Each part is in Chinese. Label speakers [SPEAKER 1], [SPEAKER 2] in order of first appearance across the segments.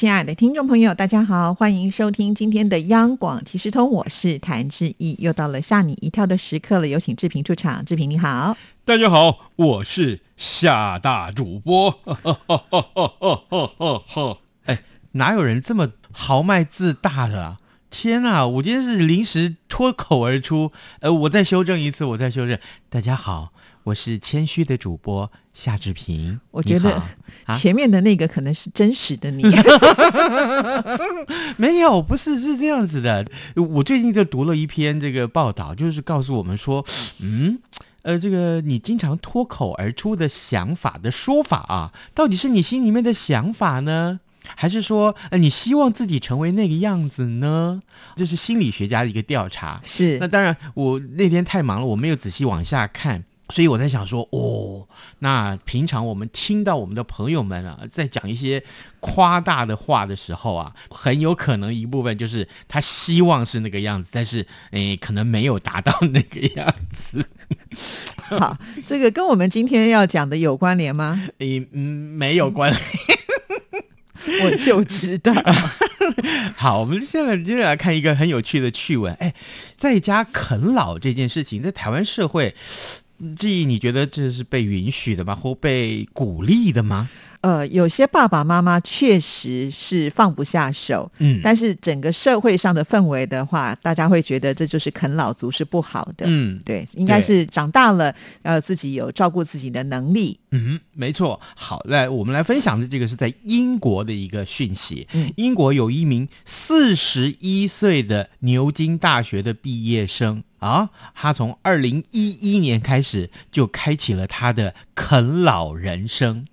[SPEAKER 1] 亲爱的听众朋友，大家好，欢迎收听今天的央广即时通，我是谭志毅，又到了吓你一跳的时刻了，有请志平出场。志平你好，
[SPEAKER 2] 大家好，我是夏大主播。哎，哪有人这么豪迈自大的啊？天哪，我今天是临时脱口而出。呃，我再修正一次，我再修正。大家好，我是谦虚的主播夏志平。
[SPEAKER 1] 我觉得前面的那个可能是真实的你。
[SPEAKER 2] 没有，不是是这样子的。我最近就读了一篇这个报道，就是告诉我们说，嗯，呃，这个你经常脱口而出的想法的说法啊，到底是你心里面的想法呢？还是说，呃，你希望自己成为那个样子呢？这是心理学家的一个调查。
[SPEAKER 1] 是，
[SPEAKER 2] 那当然，我那天太忙了，我没有仔细往下看，所以我在想说，哦，那平常我们听到我们的朋友们啊，在讲一些夸大的话的时候啊，很有可能一部分就是他希望是那个样子，但是，诶，可能没有达到那个样子。
[SPEAKER 1] 好，这个跟我们今天要讲的有关联吗？
[SPEAKER 2] 诶，嗯，没有关联。
[SPEAKER 1] 我就知道。
[SPEAKER 2] 好，我们现在接着来看一个很有趣的趣闻。哎，在家啃老这件事情，在台湾社会，这你觉得这是被允许的吗？或被鼓励的吗？
[SPEAKER 1] 呃，有些爸爸妈妈确实是放不下手，嗯，但是整个社会上的氛围的话，大家会觉得这就是啃老族是不好的，嗯，对，应该是长大了，呃，自己有照顾自己的能力，
[SPEAKER 2] 嗯，没错。好，来我们来分享的这个是在英国的一个讯息，嗯，英国有一名四十一岁的牛津大学的毕业生啊，他从二零一一年开始就开启了他的啃老人生。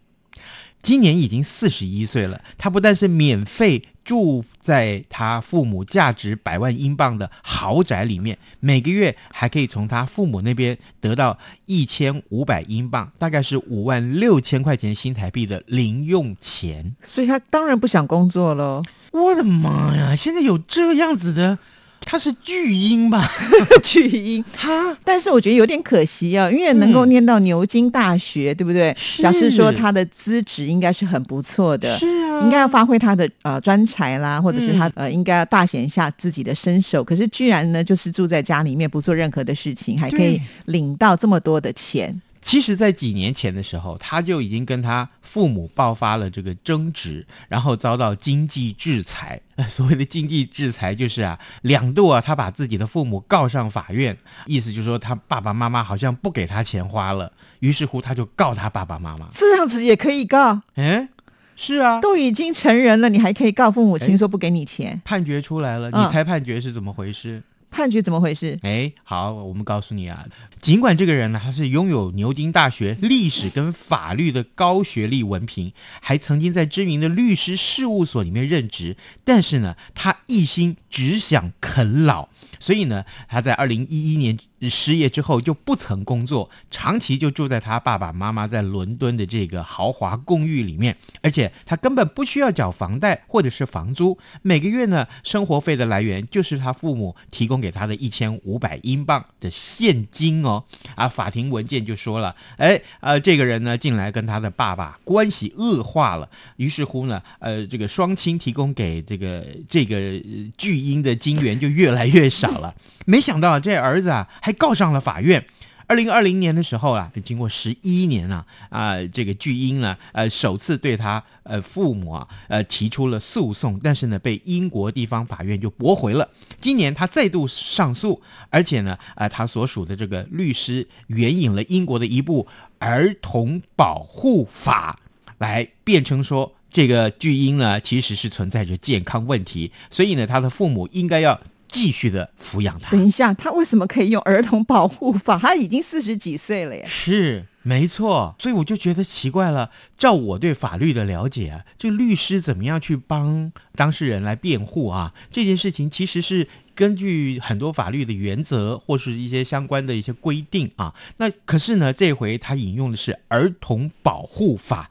[SPEAKER 2] 今年已经四十一岁了，他不但是免费住在他父母价值百万英镑的豪宅里面，每个月还可以从他父母那边得到一千五百英镑，大概是五万六千块钱新台币的零用钱。
[SPEAKER 1] 所以他当然不想工作了。
[SPEAKER 2] 我的妈呀！现在有这样子的。他是巨婴吧？
[SPEAKER 1] 巨婴，他，但是我觉得有点可惜啊，因为能够念到牛津大学，对不对？表示说他的资质应该是很不错的，
[SPEAKER 2] 是啊，
[SPEAKER 1] 应该要发挥他的呃专才啦，或者是他呃应该要大显一下自己的身手。可是居然呢，就是住在家里面不做任何的事情，还可以领到这么多的钱。
[SPEAKER 2] 其实，在几年前的时候，他就已经跟他父母爆发了这个争执，然后遭到经济制裁。所谓的经济制裁，就是啊，两度啊，他把自己的父母告上法院，意思就是说他爸爸妈妈好像不给他钱花了，于是乎他就告他爸爸妈妈。
[SPEAKER 1] 这样子也可以告？
[SPEAKER 2] 嗯，是啊，
[SPEAKER 1] 都已经成人了，你还可以告父母亲说不给你钱？
[SPEAKER 2] 判决出来了，你猜判决是怎么回事？
[SPEAKER 1] 判决怎么回事？
[SPEAKER 2] 哎，好，我们告诉你啊，尽管这个人呢，他是拥有牛津大学历史跟法律的高学历文凭，还曾经在知名的律师事务所里面任职，但是呢，他一心只想啃老，所以呢，他在二零一一年。失业之后就不曾工作，长期就住在他爸爸妈妈在伦敦的这个豪华公寓里面，而且他根本不需要缴房贷或者是房租，每个月呢生活费的来源就是他父母提供给他的一千五百英镑的现金哦。啊，法庭文件就说了，哎，呃，这个人呢进来跟他的爸爸关系恶化了，于是乎呢，呃，这个双亲提供给这个这个巨婴的金元就越来越少了。没想到这儿子啊。还告上了法院。二零二零年的时候啊，经过十一年啊，啊，这个巨婴呢，呃，首次对他呃父母啊，呃提出了诉讼，但是呢，被英国地方法院就驳回了。今年他再度上诉，而且呢，啊，他所属的这个律师援引了英国的一部儿童保护法来辩称说，这个巨婴呢其实是存在着健康问题，所以呢，他的父母应该要。继续的抚养他。
[SPEAKER 1] 等一下，他为什么可以用儿童保护法？他已经四十几岁了呀。
[SPEAKER 2] 是，没错。所以我就觉得奇怪了。照我对法律的了解啊，这律师怎么样去帮当事人来辩护啊？这件事情其实是根据很多法律的原则或是一些相关的一些规定啊。那可是呢，这回他引用的是《儿童保护法》。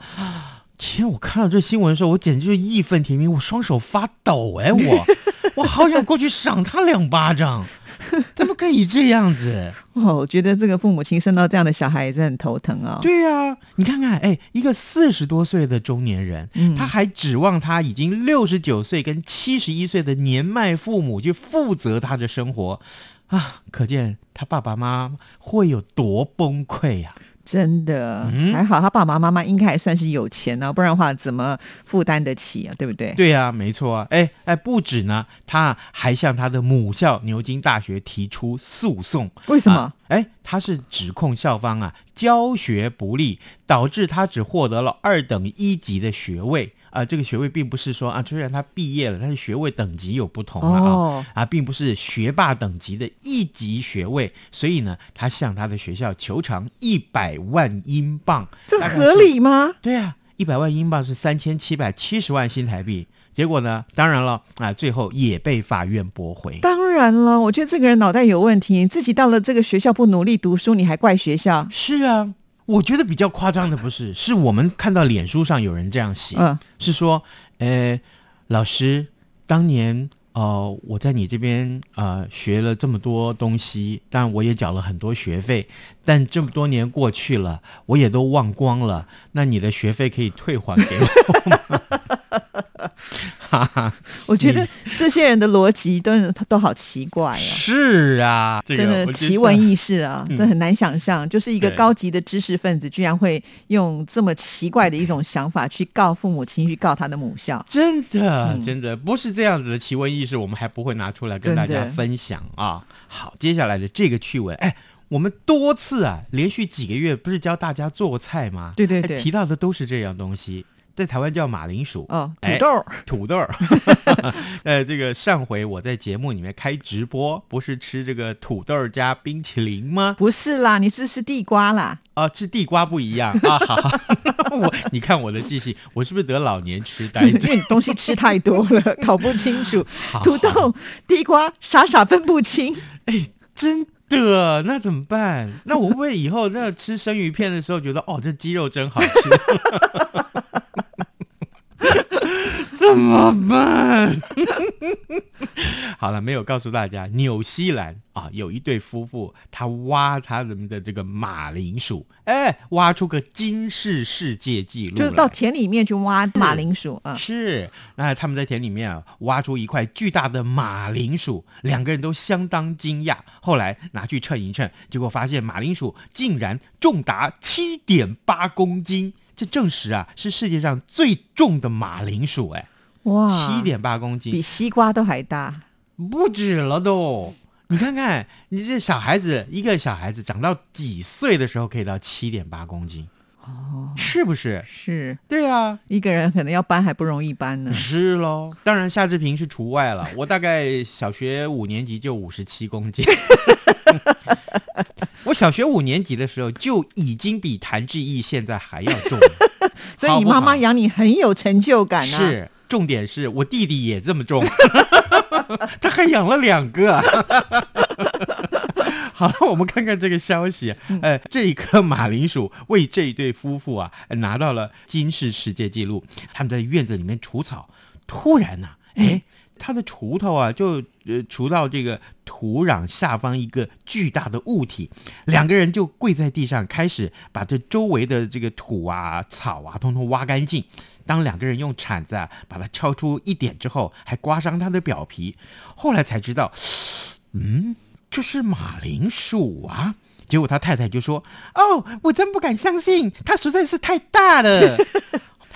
[SPEAKER 2] 天，我看到这新闻的时候，我简直就是义愤填膺，我双手发抖哎，我 我好想过去赏他两巴掌。怎么可以这样子？
[SPEAKER 1] 哦，我觉得这个父母亲生到这样的小孩也是很头疼啊。
[SPEAKER 2] 对呀，你看看，哎，一个四十多岁的中年人，他还指望他已经六十九岁跟七十一岁的年迈父母去负责他的生活啊，可见他爸爸妈妈会有多崩溃呀。
[SPEAKER 1] 真的还好，他爸爸妈妈应该还算是有钱呢，不然的话怎么负担得起啊？对不对？
[SPEAKER 2] 对呀，没错啊。哎哎，不止呢，他还向他的母校牛津大学提出诉讼。
[SPEAKER 1] 为什么？
[SPEAKER 2] 哎，他是指控校方啊教学不力，导致他只获得了二等一级的学位。啊，这个学位并不是说啊，虽然他毕业了，但是学位等级有不同啊啊，并不是学霸等级的一级学位，所以呢，他向他的学校求偿一百万英镑，
[SPEAKER 1] 这合理吗？
[SPEAKER 2] 对啊，一百万英镑是三千七百七十万新台币，结果呢，当然了啊，最后也被法院驳回。
[SPEAKER 1] 当然了，我觉得这个人脑袋有问题，自己到了这个学校不努力读书，你还怪学校？
[SPEAKER 2] 是啊。我觉得比较夸张的不是，是我们看到脸书上有人这样写，是说，呃，老师，当年哦，我在你这边呃学了这么多东西，但我也缴了很多学费，但这么多年过去了，我也都忘光了，那你的学费可以退还给我吗？
[SPEAKER 1] 哈哈，我觉得这些人的逻辑都都好奇怪啊！
[SPEAKER 2] 是啊，
[SPEAKER 1] 真的奇闻异事啊，这很难想象，就是一个高级的知识分子，居然会用这么奇怪的一种想法去告父母亲，去告他的母校。
[SPEAKER 2] 真的，真的不是这样子的奇闻异事，我们还不会拿出来跟大家分享啊。好，接下来的这个趣闻，哎，我们多次啊，连续几个月不是教大家做菜吗？
[SPEAKER 1] 对对对，
[SPEAKER 2] 提到的都是这样东西。在台湾叫马铃薯
[SPEAKER 1] 哦，土豆
[SPEAKER 2] 土豆 呃，这个上回我在节目里面开直播，不是吃这个土豆加冰淇淋吗？
[SPEAKER 1] 不是啦，你是吃地瓜啦。
[SPEAKER 2] 啊，吃地瓜不一样啊。好，我你看我的记性，我是不是得老年痴呆？因
[SPEAKER 1] 为东西吃太多了，搞不清楚土豆、地瓜，傻傻分不清。
[SPEAKER 2] 哎，真的？那怎么办？那我会不会以后那吃生鱼片的时候，觉得哦，这鸡肉真好吃？怎么办？好了，没有告诉大家，纽西兰啊，有一对夫妇，他挖他们的这个马铃薯，哎，挖出个金世世界纪录，
[SPEAKER 1] 就是到田里面去挖马铃薯啊。
[SPEAKER 2] 是，那他们在田里面啊，挖出一块巨大的马铃薯，两个人都相当惊讶。后来拿去称一称，结果发现马铃薯竟然重达七点八公斤。这证实啊，是世界上最重的马铃薯，哎，哇，七点八公斤，
[SPEAKER 1] 比西瓜都还大，
[SPEAKER 2] 不止了都。你看看，你这小孩子，一个小孩子长到几岁的时候可以到七点八公斤？哦，是不是？
[SPEAKER 1] 是，
[SPEAKER 2] 对啊，
[SPEAKER 1] 一个人可能要搬还不容易搬呢。
[SPEAKER 2] 是喽，当然夏志平是除外了。我大概小学五年级就五十七公斤。我小学五年级的时候就已经比谭志毅现在还要重，
[SPEAKER 1] 所以你妈妈养你很有成就感
[SPEAKER 2] 啊。是，重点是我弟弟也这么重，他还养了两个。好了，我们看看这个消息。呃，这一颗马铃薯为这一对夫妇啊拿到了金氏世界纪录。他们在院子里面除草，突然呢，哎。他的锄头啊，就呃锄到这个土壤下方一个巨大的物体，两个人就跪在地上，开始把这周围的这个土啊、草啊，通通挖干净。当两个人用铲子啊把它敲出一点之后，还刮伤他的表皮。后来才知道，嗯，这是马铃薯啊。结果他太太就说：“哦，我真不敢相信，它实在是太大了。”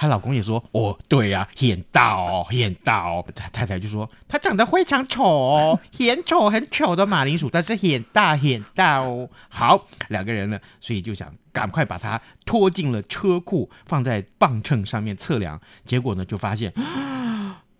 [SPEAKER 2] 她老公也说：“哦，对呀，很大哦，很大哦。”她太太就说：“她长得非常丑哦，很丑很丑的马铃薯，但是很大很大哦。”好，两个人呢，所以就想赶快把它拖进了车库，放在磅秤上面测量。结果呢，就发现，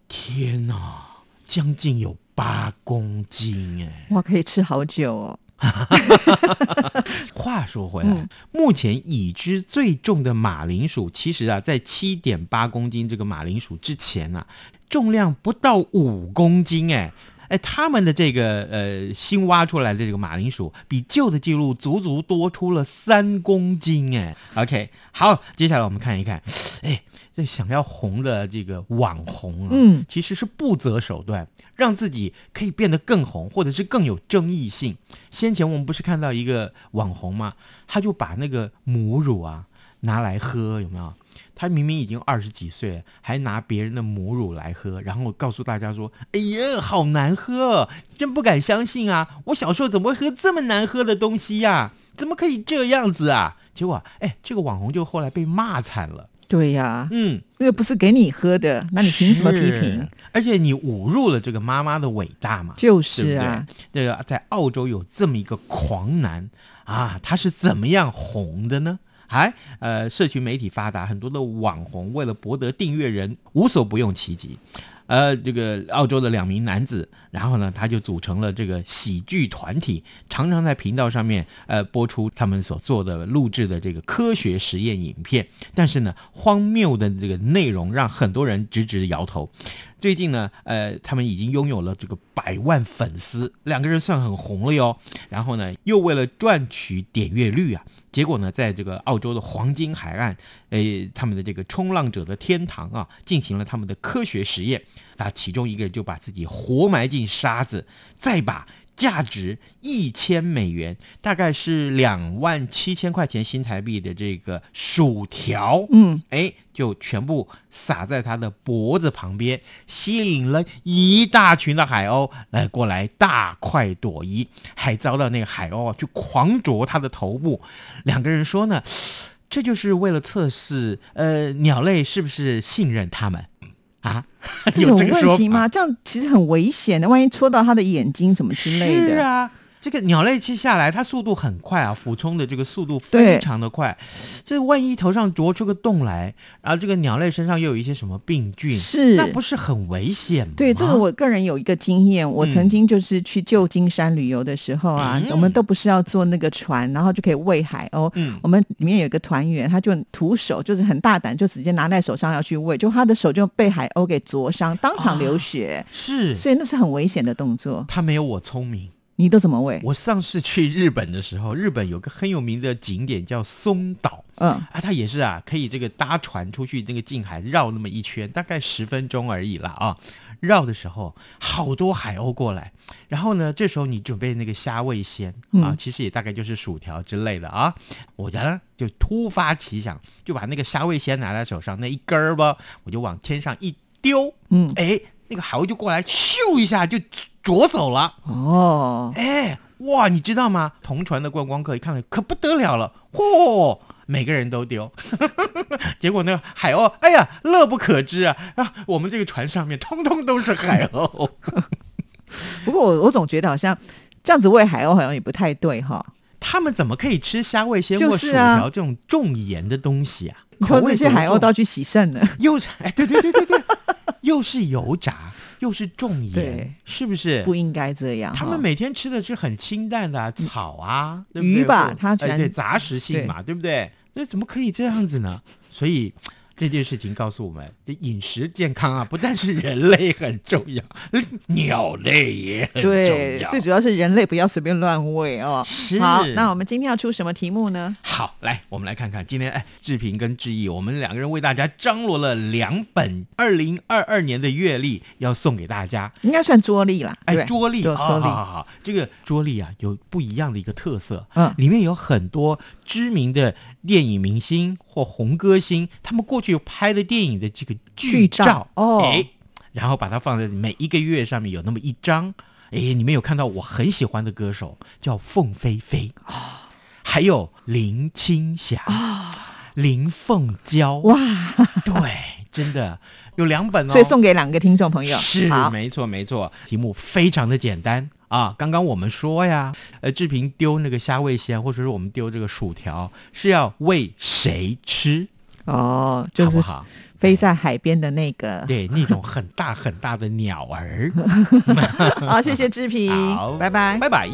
[SPEAKER 2] 天哪，将近有八公斤哎！
[SPEAKER 1] 哇，可以吃好久哦。
[SPEAKER 2] 话说回来，目前已知最重的马铃薯，其实啊，在七点八公斤这个马铃薯之前呢，重量不到五公斤哎。哎，他们的这个呃新挖出来的这个马铃薯，比旧的记录足足多出了三公斤哎。OK，好，接下来我们看一看，哎，这想要红的这个网红啊，嗯，其实是不择手段，让自己可以变得更红，或者是更有争议性。先前我们不是看到一个网红吗？他就把那个母乳啊拿来喝，有没有？他明明已经二十几岁，还拿别人的母乳来喝，然后告诉大家说：“哎呀，好难喝，真不敢相信啊！我小时候怎么会喝这么难喝的东西呀？怎么可以这样子啊？”结果，哎，这个网红就后来被骂惨了。
[SPEAKER 1] 对呀，嗯，那个不是给你喝的，那你凭什么批评？
[SPEAKER 2] 而且你侮辱了这个妈妈的伟大嘛？
[SPEAKER 1] 就是啊，
[SPEAKER 2] 这个在澳洲有这么一个狂男啊，他是怎么样红的呢？还呃，社群媒体发达，很多的网红为了博得订阅人，无所不用其极。呃，这个澳洲的两名男子，然后呢，他就组成了这个喜剧团体，常常在频道上面呃播出他们所做的录制的这个科学实验影片。但是呢，荒谬的这个内容让很多人直直摇头。最近呢，呃，他们已经拥有了这个百万粉丝，两个人算很红了哟。然后呢，又为了赚取点阅率啊，结果呢，在这个澳洲的黄金海岸，诶，他们的这个冲浪者的天堂啊，进行了他们的科学实验啊，其中一个人就把自己活埋进沙子，再把。价值一千美元，大概是两万七千块钱新台币的这个薯条，嗯，哎，就全部撒在他的脖子旁边，吸引了一大群的海鸥来过来大快朵颐，还遭到那个海鸥啊去狂啄他的头部。两个人说呢，这就是为了测试，呃，鸟类是不是信任他们。啊，这
[SPEAKER 1] 有问题吗？这样其实很危险的，万一戳到他的眼睛什么之类的。
[SPEAKER 2] 是啊。这个鸟类接下来，它速度很快啊，俯冲的这个速度非常的快。这万一头上啄出个洞来，然后这个鸟类身上又有一些什么病菌，
[SPEAKER 1] 是
[SPEAKER 2] 那不是很危险吗？
[SPEAKER 1] 对，这个我个人有一个经验，我曾经就是去旧金山旅游的时候啊，我们都不是要坐那个船，然后就可以喂海鸥。嗯，我们里面有一个团员，他就徒手，就是很大胆，就直接拿在手上要去喂，就他的手就被海鸥给啄伤，当场流血。
[SPEAKER 2] 是，
[SPEAKER 1] 所以那是很危险的动作。
[SPEAKER 2] 他没有我聪明。
[SPEAKER 1] 你都怎么喂？
[SPEAKER 2] 我上次去日本的时候，日本有个很有名的景点叫松岛，嗯啊，它也是啊，可以这个搭船出去那个近海绕那么一圈，大概十分钟而已啦啊。绕的时候，好多海鸥过来，然后呢，这时候你准备那个虾味鲜啊，其实也大概就是薯条之类的啊。我呢就突发奇想，就把那个虾味鲜拿在手上那一根儿吧，我就往天上一丢，嗯，哎，那个海鸥就过来，咻一下就。啄走了哦，哎哇，你知道吗？同船的观光客一看，可不得了了，嚯，每个人都丢，结果那个海鸥，哎呀，乐不可支啊啊！我们这个船上面通通都是海鸥。
[SPEAKER 1] 不过我我总觉得好像这样子喂海鸥好像也不太对哈。
[SPEAKER 2] 他们怎么可以吃虾味鲜或薯条这种重盐的东西啊？
[SPEAKER 1] 说这些海鸥都要去洗肾呢？
[SPEAKER 2] 又是哎，对对对对对，又是油炸。又是重盐，是不是
[SPEAKER 1] 不应该这样？
[SPEAKER 2] 他们每天吃的是很清淡的草啊，
[SPEAKER 1] 鱼吧，它
[SPEAKER 2] 对杂食性嘛，对不对？那怎么可以这样子呢？所以。这件事情告诉我们，饮食健康啊，不但是人类很重要，鸟类也很重要。
[SPEAKER 1] 最主要是人类不要随便乱喂哦。
[SPEAKER 2] 是。
[SPEAKER 1] 好，那我们今天要出什么题目呢？
[SPEAKER 2] 好，来，我们来看看今天，哎，志平跟志毅，我们两个人为大家张罗了两本二零二二年的月历，要送给大家。
[SPEAKER 1] 应该算桌历啦，
[SPEAKER 2] 哎，桌历，好好好，这个桌历啊，有不一样的一个特色，嗯，里面有很多知名的电影明星或红歌星，他们过去。有拍的电影的这个剧照哦，哎，然后把它放在每一个月上面有那么一张，哎，你们有看到我很喜欢的歌手叫凤飞飞啊，还有林青霞啊，林凤娇。哇，对，真的有两本哦，
[SPEAKER 1] 所以送给两个听众朋友。
[SPEAKER 2] 是没错没错，题目非常的简单啊，刚刚我们说呀，呃，志平丢那个虾味鲜，或者是我们丢这个薯条，是要喂谁吃？
[SPEAKER 1] 哦，就是飞在海边的那个，
[SPEAKER 2] 对，那种很大很大的鸟儿。
[SPEAKER 1] 好，谢谢志平，拜拜，
[SPEAKER 2] 拜拜。